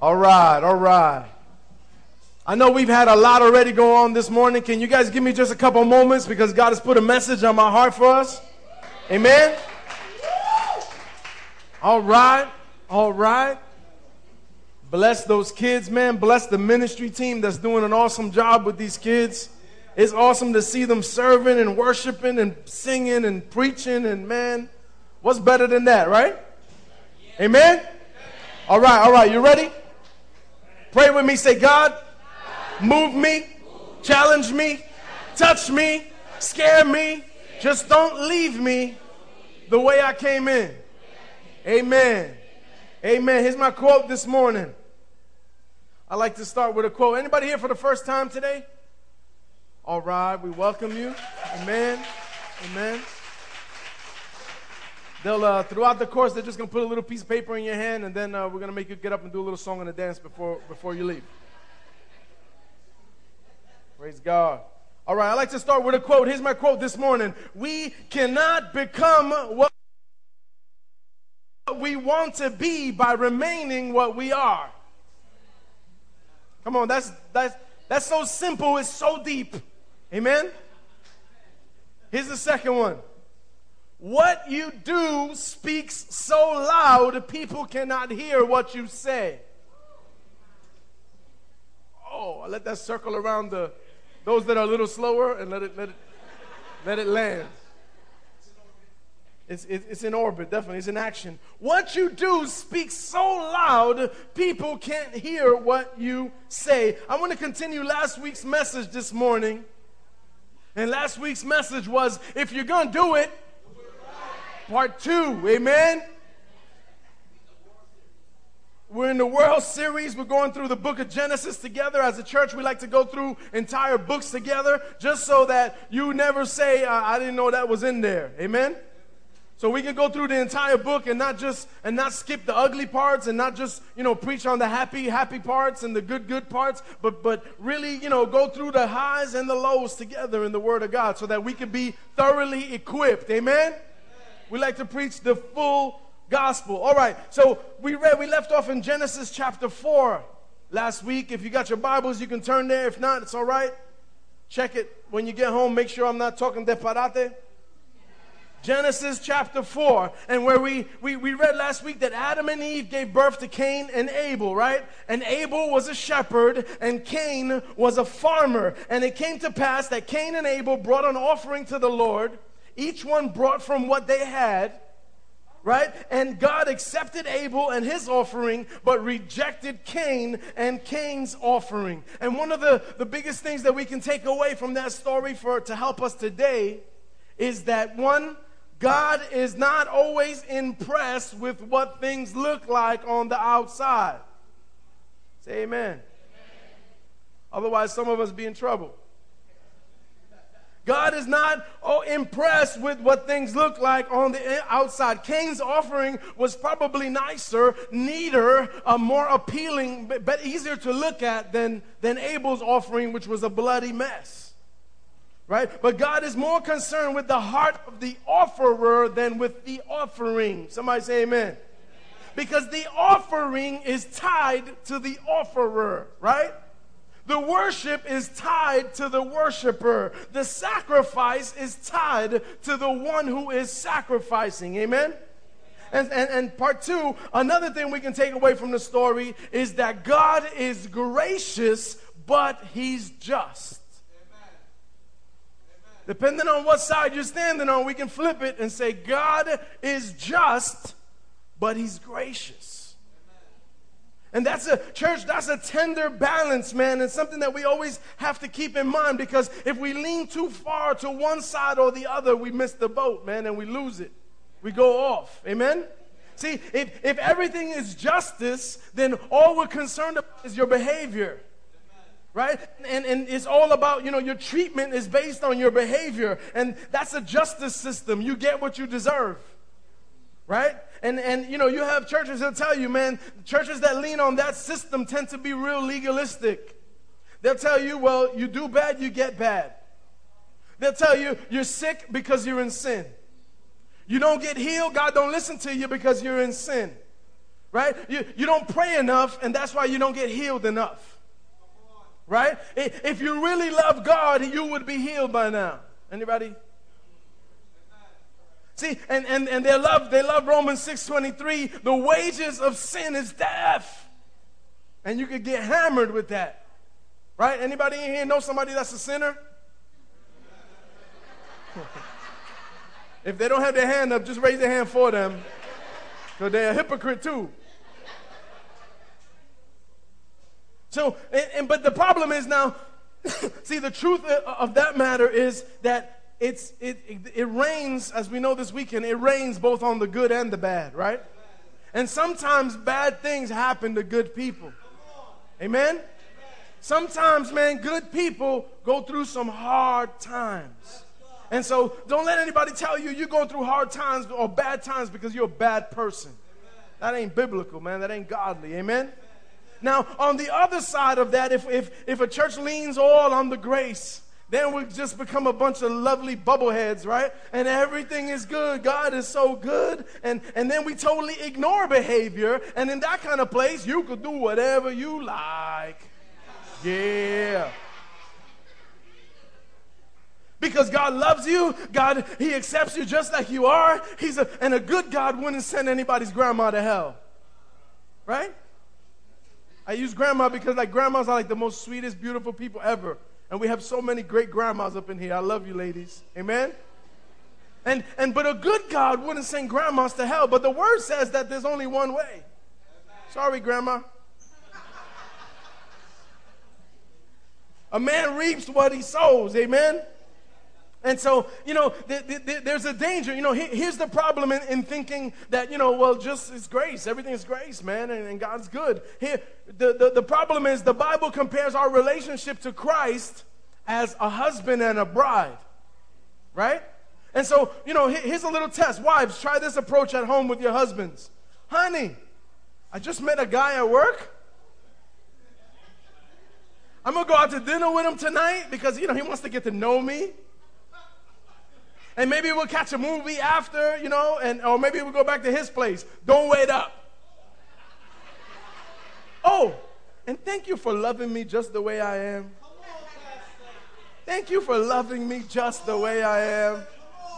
All right, all right. I know we've had a lot already go on this morning. Can you guys give me just a couple moments because God has put a message on my heart for us? Amen. All right, all right. Bless those kids, man. Bless the ministry team that's doing an awesome job with these kids. It's awesome to see them serving and worshiping and singing and preaching. And man, what's better than that, right? Amen. All right, all right. You ready? Pray with me. Say, God, move me, challenge me, touch me, scare me. Just don't leave me the way I came in. Amen. Amen. Here's my quote this morning. I like to start with a quote. Anybody here for the first time today? All right, we welcome you. Amen. Amen. They'll uh, throughout the course they're just gonna put a little piece of paper in your hand, and then uh, we're gonna make you get up and do a little song and a dance before before you leave. Praise God. All right, I like to start with a quote. Here's my quote this morning: We cannot become what we want to be by remaining what we are. Come on, that's that's that's so simple. It's so deep. Amen. Here's the second one. What you do speaks so loud, people cannot hear what you say. Oh, I let that circle around the those that are a little slower and let it let it let it land. It's, it's, in orbit, definitely. It's in action. What you do speaks so loud, people can't hear what you say. I want to continue last week's message this morning. And last week's message was if you're going to do it, part two. Amen. We're in the World Series. We're going through the book of Genesis together. As a church, we like to go through entire books together just so that you never say, uh, I didn't know that was in there. Amen? So we can go through the entire book and not just and not skip the ugly parts and not just, you know, preach on the happy happy parts and the good good parts, but but really, you know, go through the highs and the lows together in the word of God so that we can be thoroughly equipped. Amen? We like to preach the full gospel. All right. So we read we left off in Genesis chapter 4 last week. If you got your Bibles, you can turn there. If not, it's all right. Check it when you get home. Make sure I'm not talking de parate. Genesis chapter 4, and where we, we, we read last week that Adam and Eve gave birth to Cain and Abel, right? And Abel was a shepherd, and Cain was a farmer. And it came to pass that Cain and Abel brought an offering to the Lord. Each one brought from what they had, right? And God accepted Abel and his offering, but rejected Cain and Cain's offering. And one of the, the biggest things that we can take away from that story for to help us today is that one, God is not always impressed with what things look like on the outside. Say amen. amen. Otherwise, some of us be in trouble. God is not oh, impressed with what things look like on the outside. Cain's offering was probably nicer, neater, uh, more appealing, but, easier to look at than, than Abel's offering, which was a bloody mess. Right? But God is more concerned with the heart of the offerer than with the offering. Somebody say amen. Because the offering is tied to the offerer, right? The worship is tied to the worshiper. The sacrifice is tied to the one who is sacrificing. Amen? And, and, and, part two, another thing we can take away from the story is that God is gracious, but He's just. Depending on what side you're standing on, we can flip it and say, God is just, but He's gracious. And that's a church, that's a tender balance, man, and something that we always have to keep in mind because if we lean too far to one side or the other, we miss the boat, man, and we lose it. We go off. Amen? See, if, if everything is justice, then all we're concerned about is your behavior. Right? And, and it's all about, you know, your treatment is based on your behavior. And that's a justice system. You get what you deserve. Right? And, and you know, you have churches that tell you, man, churches that lean on that system tend to be real legalistic. They'll tell you, well, you do bad, you get bad. They'll tell you, you're sick because you're in sin. You don't get healed, God don't listen to you because you're in sin. Right? You, you don't pray enough, and that's why you don't get healed enough. Right? If you really love God, you would be healed by now. Anybody? See, and, and, and they love they love Romans 6:23. The wages of sin is death. And you could get hammered with that. Right? Anybody in here know somebody that's a sinner? if they don't have their hand up, just raise their hand for them. Because they're a hypocrite too. So, and, and, but the problem is now, see, the truth of that matter is that it's, it, it, it rains, as we know this weekend, it rains both on the good and the bad, right? And sometimes bad things happen to good people. Amen? Sometimes, man, good people go through some hard times. And so don't let anybody tell you you're going through hard times or bad times because you're a bad person. That ain't biblical, man. That ain't godly. Amen? Now, on the other side of that, if, if, if a church leans all on the grace, then we just become a bunch of lovely bubbleheads, right? And everything is good. God is so good. And, and then we totally ignore behavior. And in that kind of place, you could do whatever you like. Yeah. Because God loves you, God, He accepts you just like you are. He's a, and a good God wouldn't send anybody's grandma to hell. Right? I use grandma because like grandmas are like the most sweetest, beautiful people ever. And we have so many great grandmas up in here. I love you, ladies. Amen? And, and but a good God wouldn't send grandmas to hell. But the word says that there's only one way. Sorry, grandma. A man reaps what he sows. Amen? And so, you know, th- th- th- there's a danger. You know, he- here's the problem in-, in, thinking that, you know, well, just it's grace. Everything is grace, man, and, and God's good. Here, the, the, the problem is the Bible compares our relationship to Christ as a husband and a bride, right? And so, you know, here's a little test. Wives, try this approach at home with your husbands. Honey, I just met a guy at work. I'm going to go out to dinner with him tonight because, you know, he wants to get to know me and maybe we'll catch a movie after, you know, and or maybe we'll go back to his place. Don't wait up. Oh, and thank you for loving me just the way I am. Thank you for loving me just the way I am.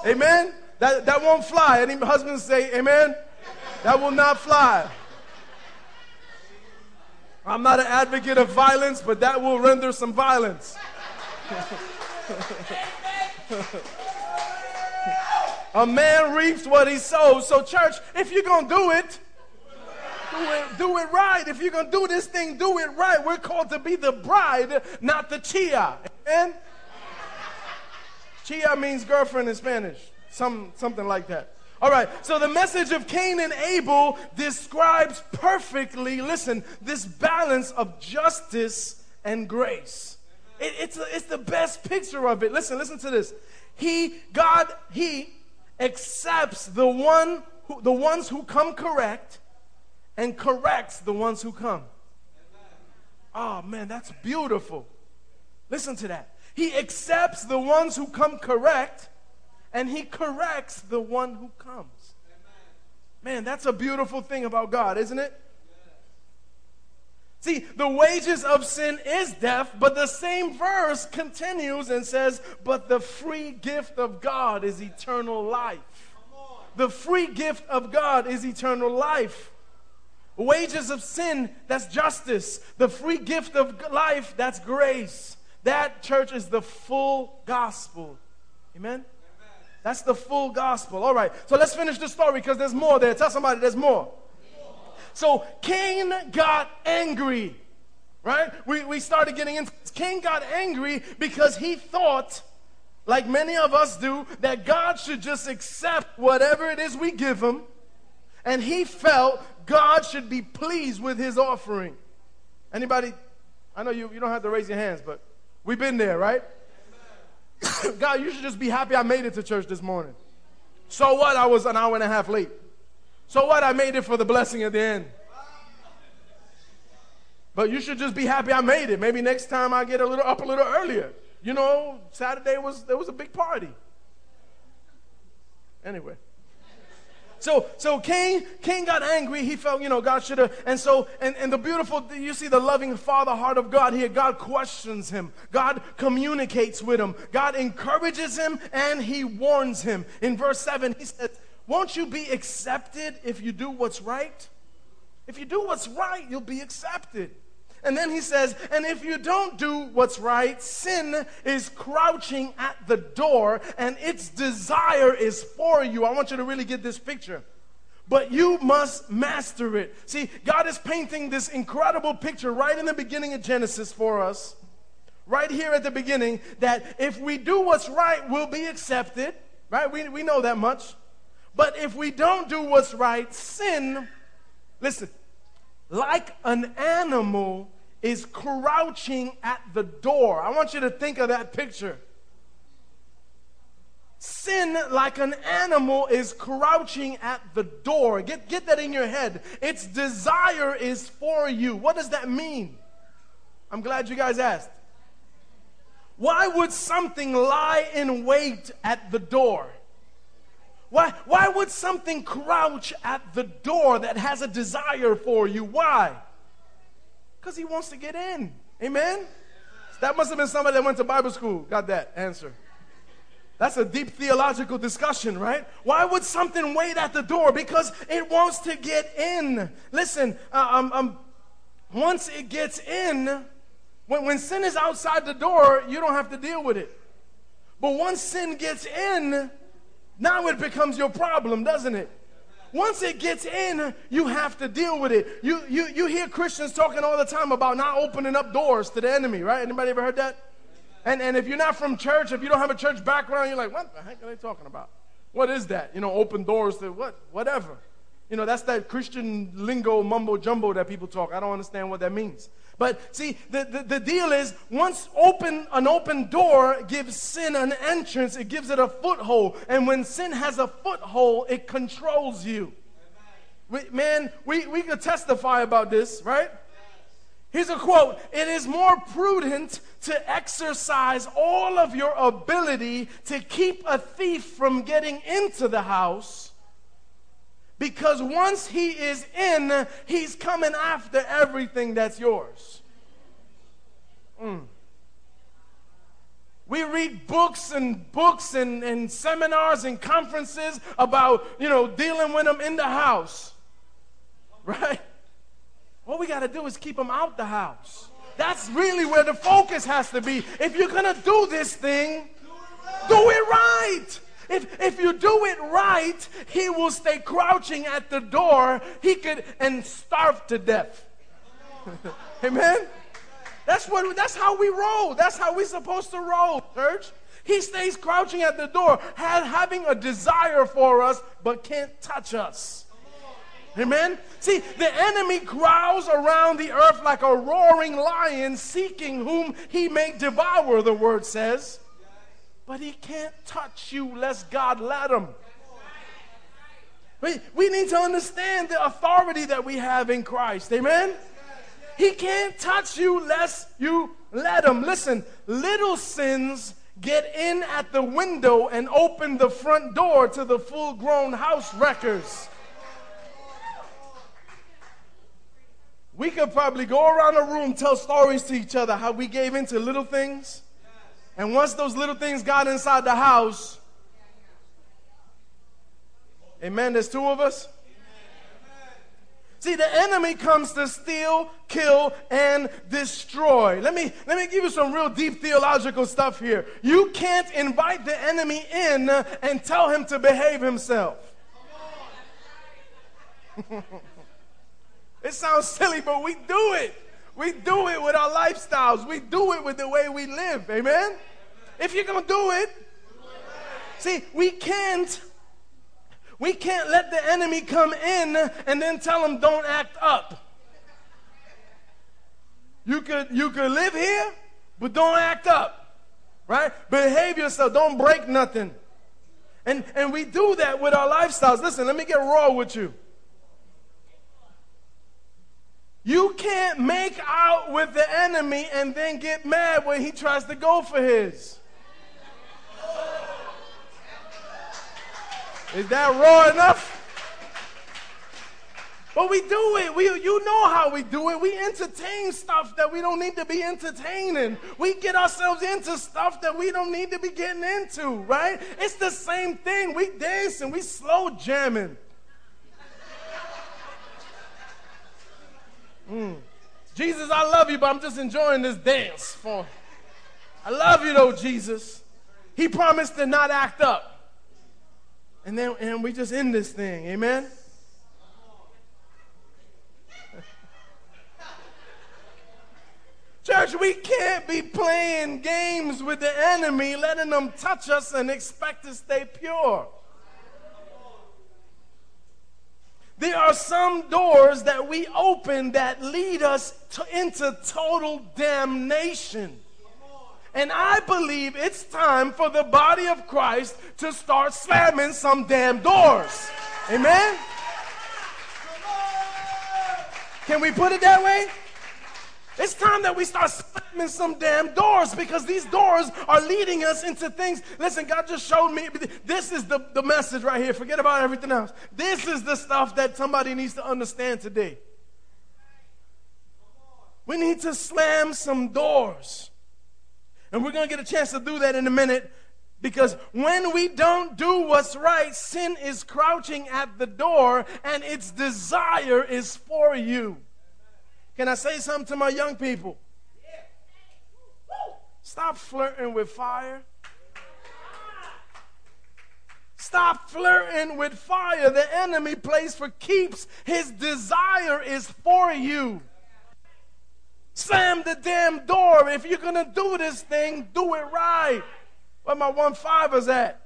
Amen. That, that won't fly. Any husbands say amen? That will not fly. I'm not an advocate of violence, but that will render some violence. A man reaps what he sows. So, church, if you're going to do it, do it, do it right. If you're going to do this thing, do it right. We're called to be the bride, not the chia. Amen? Chia means girlfriend in Spanish, some, something like that. All right, so the message of Cain and Abel describes perfectly, listen, this balance of justice and grace. It, it's, it's the best picture of it. Listen, listen to this. He, God, He accepts the one who, the ones who come correct and corrects the ones who come. Oh man, that's beautiful. Listen to that. He accepts the ones who come correct and he corrects the one who comes. Man, that's a beautiful thing about God, isn't it? See, the wages of sin is death, but the same verse continues and says, But the free gift of God is eternal life. The free gift of God is eternal life. Wages of sin, that's justice. The free gift of life, that's grace. That, church, is the full gospel. Amen? That's the full gospel. All right, so let's finish the story because there's more there. Tell somebody there's more. So Cain got angry, right? We, we started getting into this. Cain got angry because he thought, like many of us do, that God should just accept whatever it is we give him. And he felt God should be pleased with his offering. Anybody? I know you, you don't have to raise your hands, but we've been there, right? God, you should just be happy I made it to church this morning. So what? I was an hour and a half late. So what? I made it for the blessing at the end. But you should just be happy I made it. Maybe next time I get a little up a little earlier. You know, Saturday was there was a big party. Anyway. So, so Cain, Cain got angry. He felt, you know, God should have. And so, and, and the beautiful, you see the loving father heart of God here. God questions him. God communicates with him. God encourages him and he warns him. In verse 7, he says, Won't you be accepted if you do what's right? If you do what's right, you'll be accepted. And then he says, and if you don't do what's right, sin is crouching at the door and its desire is for you. I want you to really get this picture. But you must master it. See, God is painting this incredible picture right in the beginning of Genesis for us. Right here at the beginning, that if we do what's right, we'll be accepted. Right? We, we know that much. But if we don't do what's right, sin, listen, like an animal is crouching at the door. I want you to think of that picture. Sin, like an animal, is crouching at the door. Get, get that in your head. Its desire is for you. What does that mean? I'm glad you guys asked. Why would something lie in wait at the door? Why, why would something crouch at the door that has a desire for you? Why? Because he wants to get in. Amen? That must have been somebody that went to Bible school. Got that answer. That's a deep theological discussion, right? Why would something wait at the door? Because it wants to get in. Listen, uh, um, um, once it gets in, when, when sin is outside the door, you don't have to deal with it. But once sin gets in, now it becomes your problem, doesn't it? Once it gets in, you have to deal with it. You, you, you hear Christians talking all the time about not opening up doors to the enemy, right? Anybody ever heard that? And, and if you're not from church, if you don't have a church background, you're like, what the heck are they talking about? What is that? You know, open doors to what? Whatever. You know, that's that Christian lingo mumbo jumbo that people talk. I don't understand what that means. But see, the, the, the, deal is once open an open door gives sin an entrance, it gives it a foothold. And when sin has a foothold, it controls you. We, man, we, we could testify about this, right? Here's a quote It is more prudent to exercise all of your ability to keep a thief from getting into the house because once he is in, he's coming after everything that's yours. Mm. We read books and books and, and seminars and conferences about, you know, dealing with them in the house. Right? All we got to do is keep them out the house. That's really where the focus has to be. If you're going to do this thing, do it right. If, if you do it right, he will stay crouching at the door. He could and starve to death. Amen. That's what that's how we roll. That's how we're supposed to roll, church. He stays crouching at the door, having a desire for us, but can't touch us. Amen. See, the enemy growls around the earth like a roaring lion, seeking whom he may devour, the word says but he can't touch you lest God let him. We, we need to understand the authority that we have in Christ. Amen? He can't touch you lest you let him. Listen, little sins get in at the window and open the front door to the full grown house wreckers. We could probably go around the room, tell stories to each other how we gave into little things and once those little things got inside the house, amen, there's two of us. See, the enemy comes to steal, kill, and destroy. Let me, let me give you some real deep theological stuff here. You can't invite the enemy in and tell him to behave himself. It sounds silly, but we do it. We do it with our lifestyles. We do it with the way we live. Amen? If you're going to do it, see, we can't we can't let the enemy come in and then tell him don't act up. You could you could live here, but don't act up. Right? Behave yourself. Don't break nothing. And and we do that with our lifestyles. Listen, let me get raw with you. You can't make out with the enemy and then get mad when he tries to go for his. Is that raw enough? But we do it. We, you know how we do it. We entertain stuff that we don't need to be entertaining. We get ourselves into stuff that we don't need to be getting into, right? It's the same thing. We dancing, we slow jamming. Mm. Jesus, I love you, but I'm just enjoying this dance. For I love you though, Jesus. He promised to not act up. And then and we just end this thing. Amen. Church, we can't be playing games with the enemy, letting them touch us and expect to stay pure. There are some doors that we open that lead us to, into total damnation. And I believe it's time for the body of Christ to start slamming some damn doors. Amen? Can we put it that way? It's time that we start slamming some damn doors because these doors are leading us into things. Listen, God just showed me this is the, the message right here. Forget about everything else. This is the stuff that somebody needs to understand today. We need to slam some doors. And we're going to get a chance to do that in a minute because when we don't do what's right, sin is crouching at the door and its desire is for you. Can I say something to my young people? Stop flirting with fire. Stop flirting with fire. The enemy plays for keeps. His desire is for you. Slam the damn door. If you're going to do this thing, do it right. Where my one fivers at?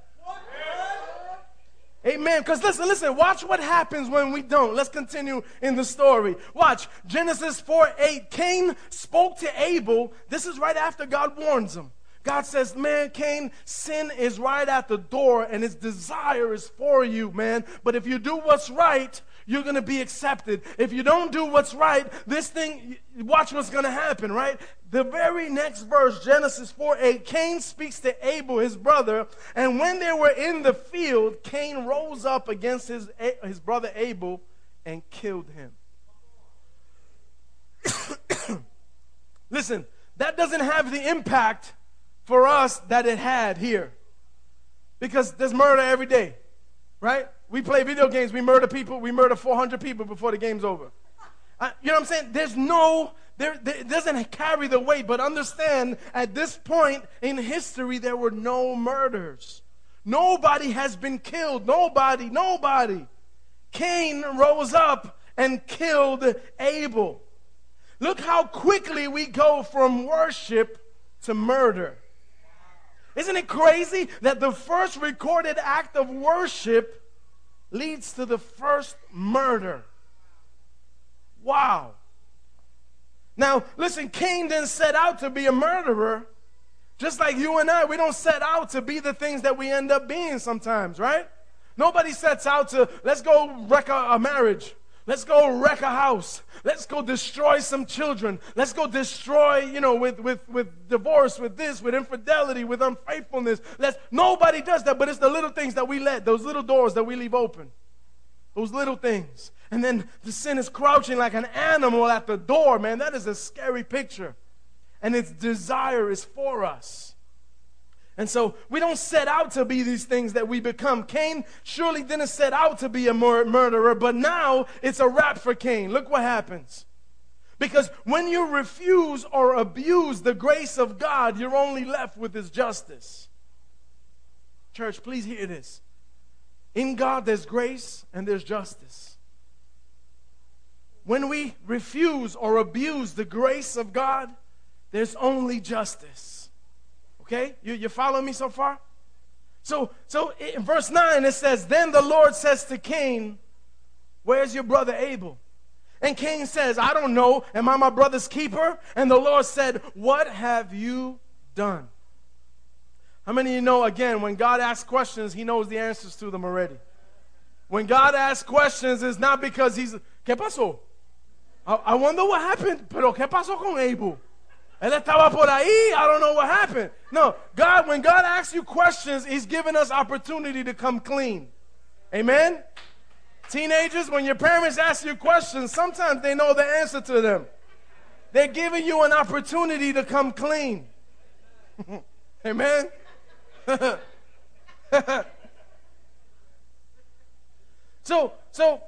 Amen. Because listen, listen, watch what happens when we don't. Let's continue in the story. Watch Genesis 4 8. Cain spoke to Abel. This is right after God warns him. God says, Man, Cain, sin is right at the door and its desire is for you, man. But if you do what's right, you're going to be accepted. If you don't do what's right, this thing, watch what's going to happen, right? The very next verse, Genesis 4 8, Cain speaks to Abel, his brother, and when they were in the field, Cain rose up against his, his brother Abel and killed him. Listen, that doesn't have the impact for us that it had here. Because there's murder every day, right? We play video games, we murder people, we murder 400 people before the game's over. Uh, you know what I'm saying? There's no, there, there, it doesn't carry the weight, but understand at this point in history, there were no murders. Nobody has been killed. Nobody, nobody. Cain rose up and killed Abel. Look how quickly we go from worship to murder. Isn't it crazy that the first recorded act of worship leads to the first murder. Wow. Now, listen, Cain didn't set out to be a murderer. Just like you and I, we don't set out to be the things that we end up being sometimes, right? Nobody sets out to, let's go wreck a, a marriage. Let's go wreck a house. Let's go destroy some children. Let's go destroy, you know, with, with, with divorce, with this, with infidelity, with unfaithfulness. Let's, nobody does that, but it's the little things that we let, those little doors that we leave open. Those little things. And then the sin is crouching like an animal at the door, man. That is a scary picture. And its desire is for us. And so we don't set out to be these things that we become. Cain surely didn't set out to be a mur- murderer, but now it's a wrap for Cain. Look what happens. Because when you refuse or abuse the grace of God, you're only left with his justice. Church, please hear this. In God, there's grace and there's justice. when we refuse or abuse the grace of God, there's only justice. Okay? You, you follow me so far? So, so in verse 9 it says, Then the Lord says to Cain, Where's your brother Abel? And Cain says, I don't know. Am I my brother's keeper? And the Lord said, What have you done? How many of you know, again, when God asks questions, he knows the answers to them already? When God asks questions, it's not because he's, ¿Qué pasó? I, I wonder what happened. Pero ¿qué pasó con Abel? Él estaba por ahí. I don't know what happened. No, God, when God asks you questions, He's giving us opportunity to come clean. Amen? Teenagers, when your parents ask you questions, sometimes they know the answer to them. They're giving you an opportunity to come clean. Amen? so, so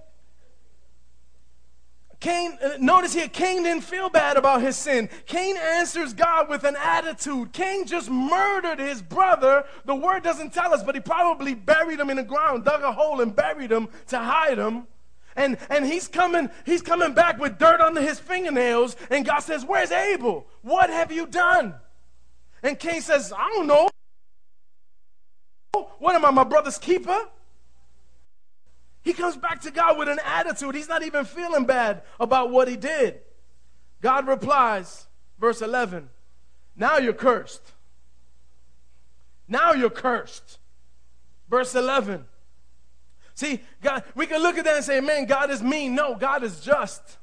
Cain, uh, notice here, Cain didn't feel bad about his sin. Cain answers God with an attitude. Cain just murdered his brother. The word doesn't tell us, but he probably buried him in the ground, dug a hole and buried him to hide him. And, and he's coming, he's coming back with dirt under his fingernails, and God says, Where's Abel? What have you done? And Cain says, I don't know. What am I, my brother's keeper? He comes back to God with an attitude. He's not even feeling bad about what he did. God replies, verse 11, Now you're cursed. Now you're cursed. Verse 11. See, God, we can look at that and say, man, God is mean. No, God is just.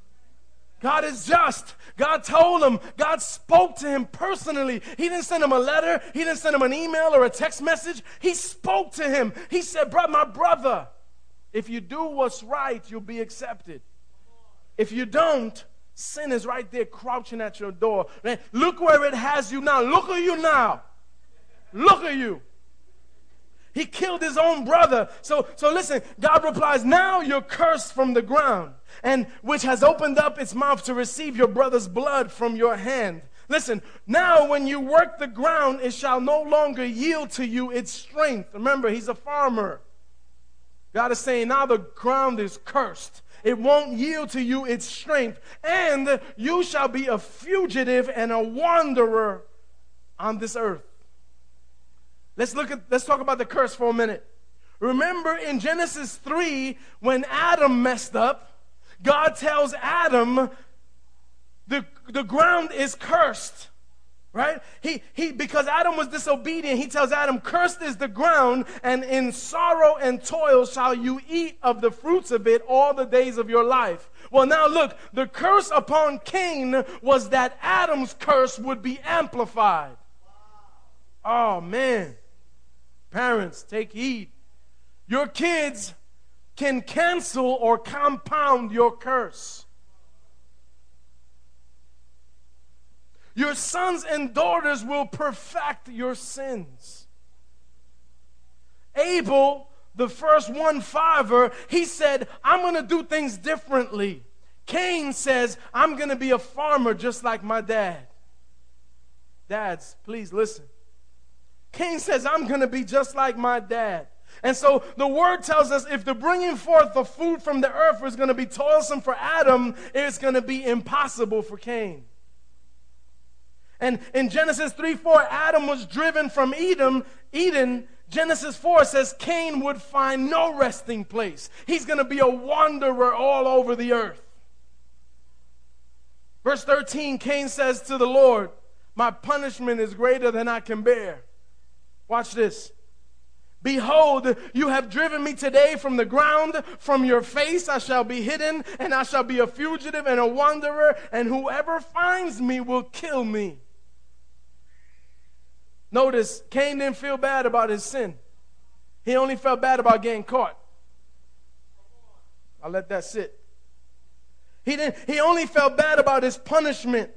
God is just. God told him, God spoke to him personally. He didn't send him a letter, he didn't send him an email or a text message. He spoke to him. He said, Bro, my brother, if you do what's right, you'll be accepted. If you don't, sin is right there crouching at your door. Man, look where it has you now. Look at you now. Look at you. He killed his own brother. So, so listen, God replies, Now you're cursed from the ground, and which has opened up its mouth to receive your brother's blood from your hand. Listen, now when you work the ground, it shall no longer yield to you its strength. Remember, he's a farmer. God is saying, now the ground is cursed. It won't yield to you its strength, and you shall be a fugitive and a wanderer on this earth. Let's look at let's talk about the curse for a minute. Remember in Genesis 3 when Adam messed up, God tells Adam the, the ground is cursed right? He, he, because Adam was disobedient, he tells Adam, Cursed is the ground, and in sorrow and toil shall you eat of the fruits of it all the days of your life. Well, now look, the curse upon Cain was that Adam's curse would be amplified. Oh, man. Parents, take heed. Your kids can cancel or compound your curse. Your sons and daughters will perfect your sins. Abel, the first one fiver, he said, I'm going to do things differently. Cain says, I'm going to be a farmer just like my dad. Dads, please listen. Cain says, I'm going to be just like my dad. And so the word tells us if the bringing forth the food from the earth is going to be toilsome for Adam, it's going to be impossible for Cain. And in Genesis 3 4, Adam was driven from Eden. Eden Genesis 4 says Cain would find no resting place. He's going to be a wanderer all over the earth. Verse 13, Cain says to the Lord, My punishment is greater than I can bear. Watch this. Behold, you have driven me today from the ground. From your face I shall be hidden, and I shall be a fugitive and a wanderer, and whoever finds me will kill me. Notice, Cain didn't feel bad about his sin. He only felt bad about getting caught. I'll let that sit. He, didn't, he only felt bad about his punishment.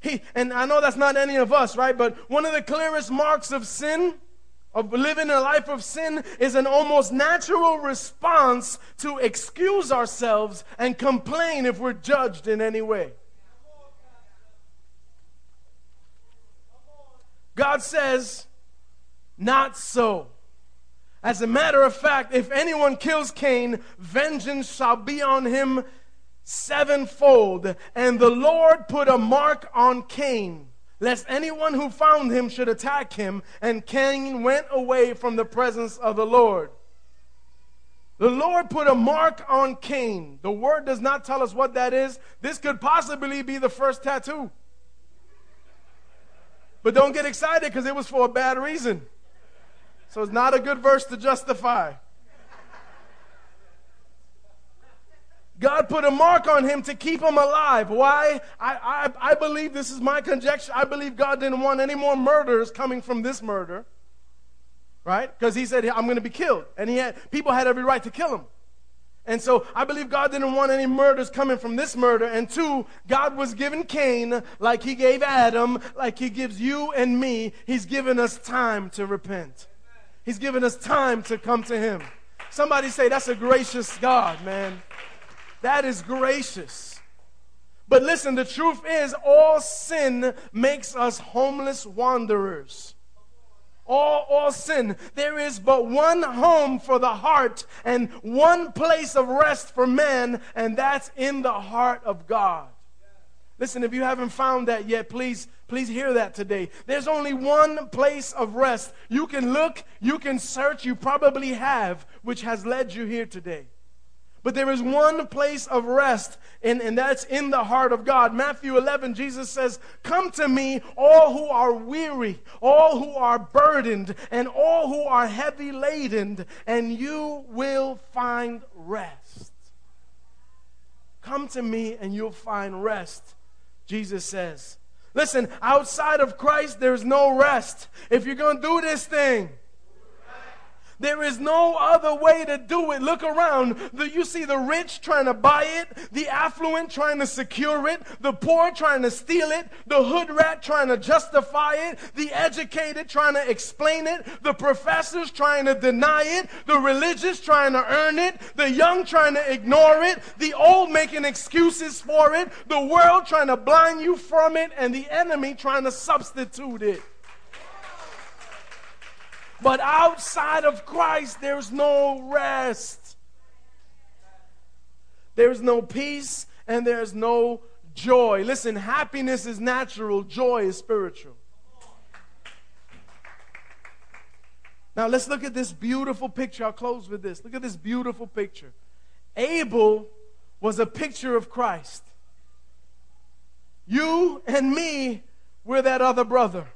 He, and I know that's not any of us, right? But one of the clearest marks of sin, of living a life of sin, is an almost natural response to excuse ourselves and complain if we're judged in any way. God says, not so. As a matter of fact, if anyone kills Cain, vengeance shall be on him sevenfold. And the Lord put a mark on Cain, lest anyone who found him should attack him. And Cain went away from the presence of the Lord. The Lord put a mark on Cain. The word does not tell us what that is. This could possibly be the first tattoo. But don't get excited because it was for a bad reason. So it's not a good verse to justify. God put a mark on him to keep him alive. Why? I, I, I believe this is my conjecture. I believe God didn't want any more murders coming from this murder. Right? Because he said, I'm going to be killed. And he had, people had every right to kill him. And so I believe God didn't want any murders coming from this murder. And two, God was giving Cain, like he gave Adam, like he gives you and me, he's given us time to repent. He's given us time to come to him. Somebody say, that's a gracious God, man. That is gracious. But listen, the truth is, all sin makes us homeless wanderers. All, all sin. There is but one home for the heart and one place of rest for man, and that's in the heart of God. Listen, if you haven't found that yet, please, please hear that today. There's only one place of rest. You can look, you can search, you probably have, which has led you here today. But there is one place of rest, and, and that's in the heart of God. Matthew 11, Jesus says, Come to me, all who are weary, all who are burdened, and all who are heavy laden, and you will find rest. Come to me, and you'll find rest, Jesus says. Listen, outside of Christ, there's no rest. If you're going to do this thing, there is no other way to do it. Look around. The, you see the rich trying to buy it, the affluent trying to secure it, the poor trying to steal it, the hood rat trying to justify it, the educated trying to explain it, the professors trying to deny it, the religious trying to earn it, the young trying to ignore it, the old making excuses for it, the world trying to blind you from it, and the enemy trying to substitute it. But outside of Christ, there's no rest. There's no peace and there's no joy. Listen, happiness is natural, joy is spiritual. Now let's look at this beautiful picture. I'll close with this. Look at this beautiful picture. Abel was a picture of Christ. You and me, we're that other brother.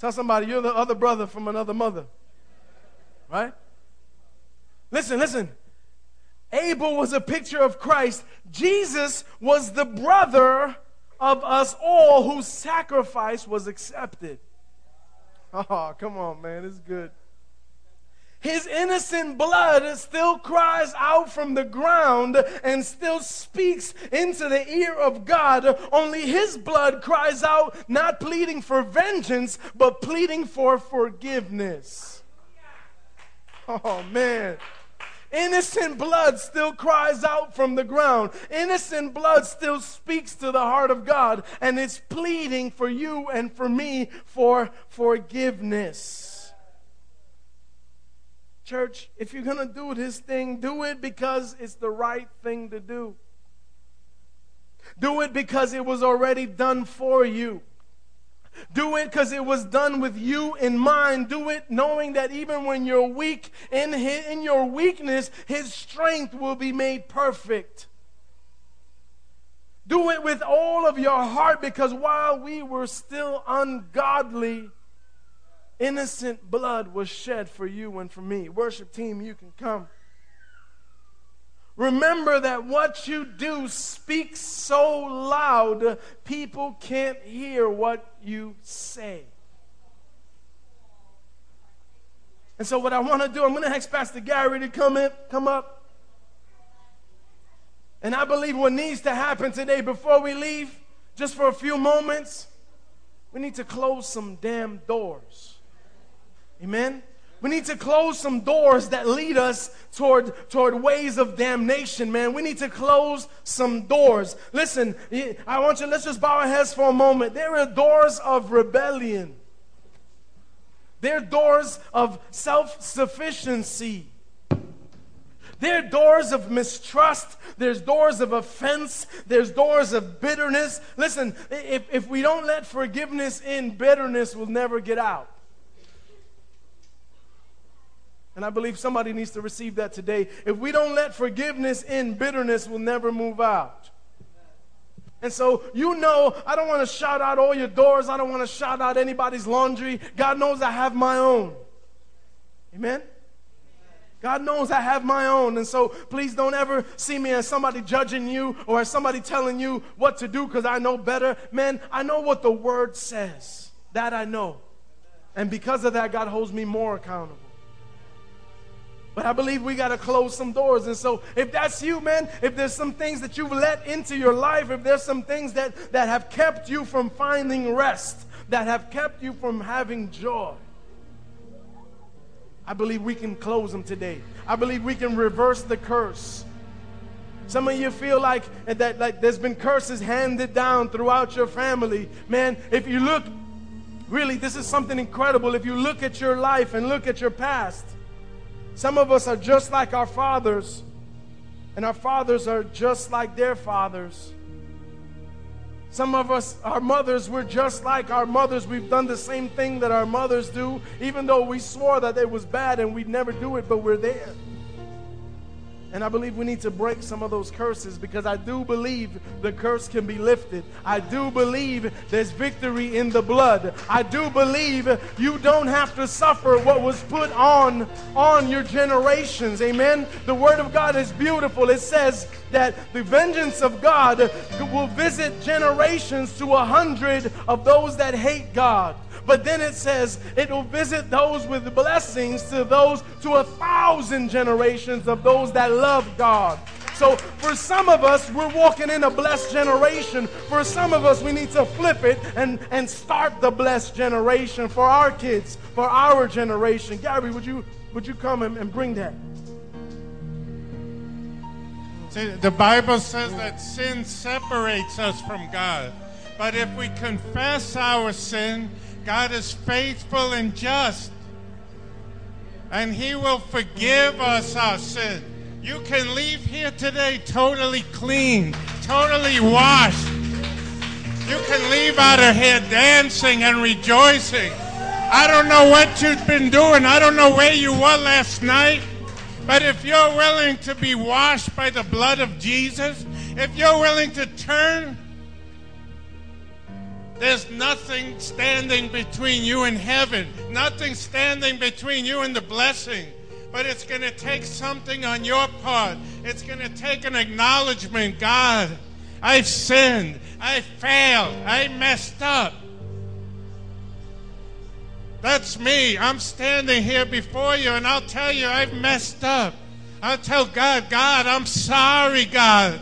Tell somebody you're the other brother from another mother. Right? Listen, listen. Abel was a picture of Christ. Jesus was the brother of us all whose sacrifice was accepted. Oh, come on, man. It's good. His innocent blood still cries out from the ground and still speaks into the ear of God. Only his blood cries out, not pleading for vengeance, but pleading for forgiveness. Oh, man. Innocent blood still cries out from the ground. Innocent blood still speaks to the heart of God, and it's pleading for you and for me for forgiveness. Church, if you're going to do this thing, do it because it's the right thing to do. Do it because it was already done for you. Do it because it was done with you in mind. Do it knowing that even when you're weak, in, his, in your weakness, His strength will be made perfect. Do it with all of your heart because while we were still ungodly, Innocent blood was shed for you and for me. Worship team, you can come. Remember that what you do speaks so loud, people can't hear what you say. And so, what I want to do, I'm going to ask Pastor Gary to come in, come up. And I believe what needs to happen today before we leave, just for a few moments, we need to close some damn doors. Amen? We need to close some doors that lead us toward, toward ways of damnation, man. We need to close some doors. Listen, I want you, let's just bow our heads for a moment. There are doors of rebellion, there are doors of self sufficiency, There are doors of mistrust. There's doors of offense. There's doors of bitterness. Listen, if, if we don't let forgiveness in, bitterness will never get out. And I believe somebody needs to receive that today. If we don't let forgiveness in, bitterness will never move out. And so, you know, I don't want to shout out all your doors. I don't want to shout out anybody's laundry. God knows I have my own. Amen? God knows I have my own. And so please don't ever see me as somebody judging you or as somebody telling you what to do because I know better. Man, I know what the word says. That I know. And because of that, God holds me more accountable. But I believe we got to close some doors. And so, if that's you, man, if there's some things that you've let into your life, if there's some things that, that have kept you from finding rest, that have kept you from having joy, I believe we can close them today. I believe we can reverse the curse. Some of you feel like that like there's been curses handed down throughout your family. Man, if you look really this is something incredible if you look at your life and look at your past. Some of us are just like our fathers and our fathers are just like their fathers. Some of us, our mothers, we're just like our mothers. We've done the same thing that our mothers do, even though we swore that it was bad and we'd never do it, but we're there. And I believe we need to break some of those curses because I do believe the curse can be lifted. I do believe there's victory in the blood. I do believe you don't have to suffer what was put on on your generations. Amen. The word of God is beautiful. It says that the vengeance of God will visit generations to a hundred of those that hate God. But then it says it will visit those with blessings to those to a thousand generations of those that love God. So for some of us, we're walking in a blessed generation. For some of us, we need to flip it and, and start the blessed generation for our kids, for our generation. Gary, would you would you come and, and bring that? See, the Bible says that sin separates us from God. But if we confess our sin, God is faithful and just, and He will forgive us our sin. You can leave here today totally clean, totally washed. You can leave out of here dancing and rejoicing. I don't know what you've been doing. I don't know where you were last night. But if you're willing to be washed by the blood of Jesus, if you're willing to turn, there's nothing standing between you and heaven, nothing standing between you and the blessing. But it's going to take something on your part. It's going to take an acknowledgement God, I've sinned, I failed, I messed up. That's me. I'm standing here before you, and I'll tell you, I've messed up. I'll tell God, God, I'm sorry, God.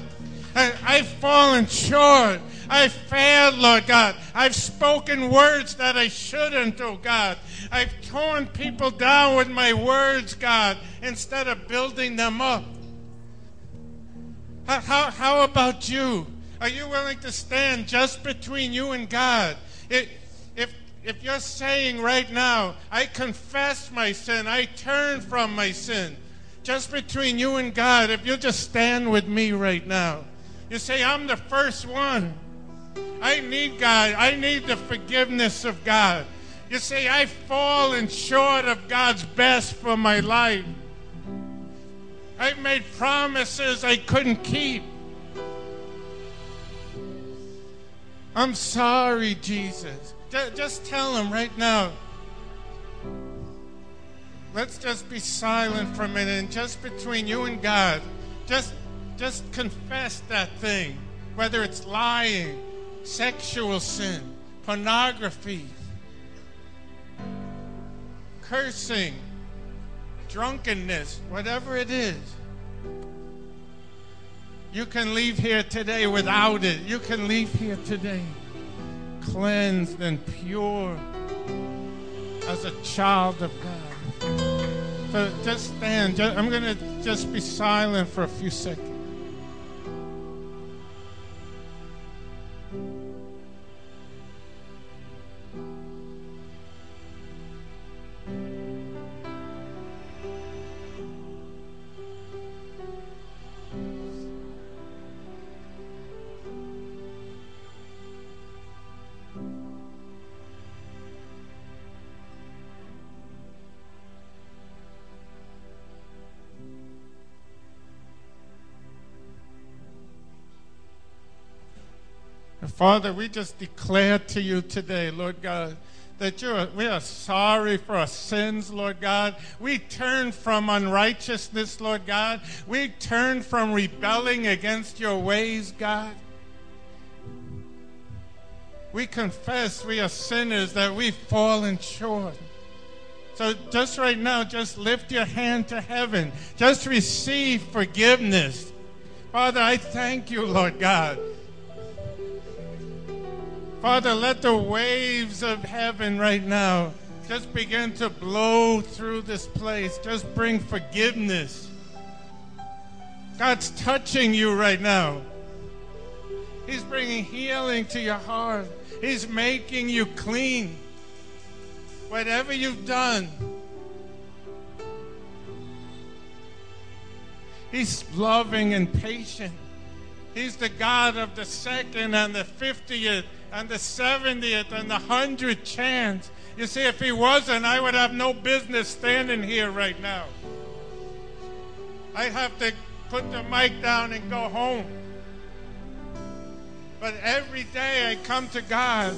I, I've fallen short. I failed, Lord God. I've spoken words that I shouldn't, oh God. I've torn people down with my words, God, instead of building them up. How, how, how about you? Are you willing to stand just between you and God? It, if you're saying right now, I confess my sin, I turn from my sin, just between you and God, if you'll just stand with me right now, you say, I'm the first one. I need God. I need the forgiveness of God. You see, I've fallen short of God's best for my life. I've made promises I couldn't keep. I'm sorry, Jesus. Just tell him right now. Let's just be silent for a minute and just between you and God, just just confess that thing, whether it's lying, sexual sin, pornography, cursing, drunkenness, whatever it is. You can leave here today without it. You can leave here today cleansed and pure as a child of God. So just stand. I'm going to just be silent for a few seconds. Father, we just declare to you today, Lord God, that you are, we are sorry for our sins, Lord God. We turn from unrighteousness, Lord God. We turn from rebelling against your ways, God. We confess we are sinners, that we've fallen short. So just right now, just lift your hand to heaven. Just receive forgiveness. Father, I thank you, Lord God. Father, let the waves of heaven right now just begin to blow through this place. Just bring forgiveness. God's touching you right now. He's bringing healing to your heart. He's making you clean. Whatever you've done, He's loving and patient. He's the God of the second and the fiftieth and the 70th and the 100th chance. You see, if he wasn't, I would have no business standing here right now. I'd have to put the mic down and go home. But every day I come to God.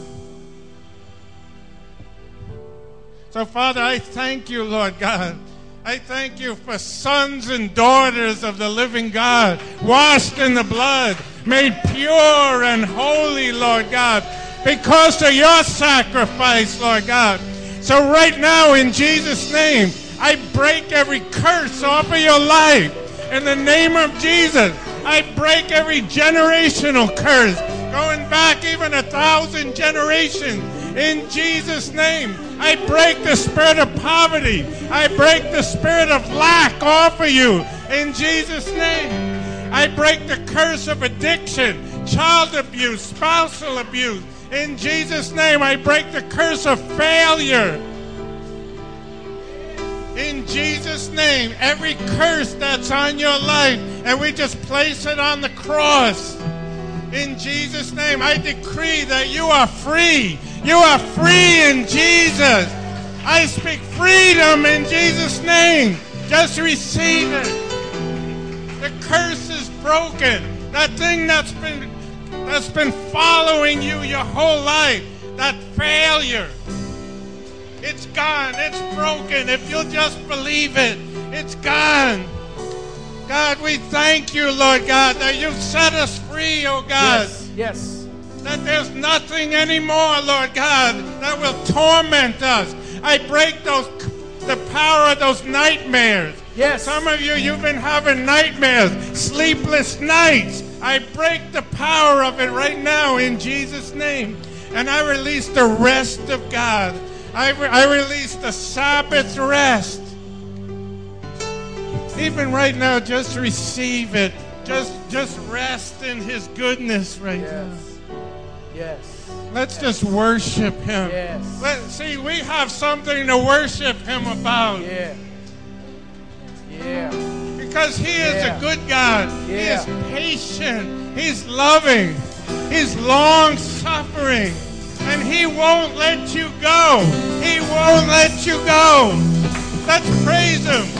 So, Father, I thank you, Lord God. I thank you for sons and daughters of the living God, washed in the blood, made pure and holy, Lord God, because of your sacrifice, Lord God. So, right now, in Jesus' name, I break every curse off of your life. In the name of Jesus, I break every generational curse, going back even a thousand generations. In Jesus' name, I break the spirit of poverty. I break the spirit of lack off of you. In Jesus' name, I break the curse of addiction, child abuse, spousal abuse. In Jesus' name, I break the curse of failure. In Jesus' name, every curse that's on your life, and we just place it on the cross. In Jesus' name, I decree that you are free. You are free in Jesus. I speak freedom in Jesus' name. Just receive it. The curse broken. That thing that's been that's been following you your whole life, that failure. It's gone. It's broken. If you'll just believe it, it's gone. God, we thank you, Lord God, that you've set us free, oh God. Yes. Yes. That there's nothing anymore, Lord God, that will torment us. I break those the power of those nightmares. Yes. Some of you, you've been having nightmares, sleepless nights. I break the power of it right now in Jesus' name. And I release the rest of God. I, re- I release the Sabbath rest. Even right now, just receive it. Just, just rest in His goodness right now. Yes. Yes. Let's just worship Him. Yes. Let, see, we have something to worship Him about. Yeah. Yeah. Because He is Yeah. a good God. He is patient. He's loving. He's long suffering. And He won't let you go. He won't let you go. Let's praise Him.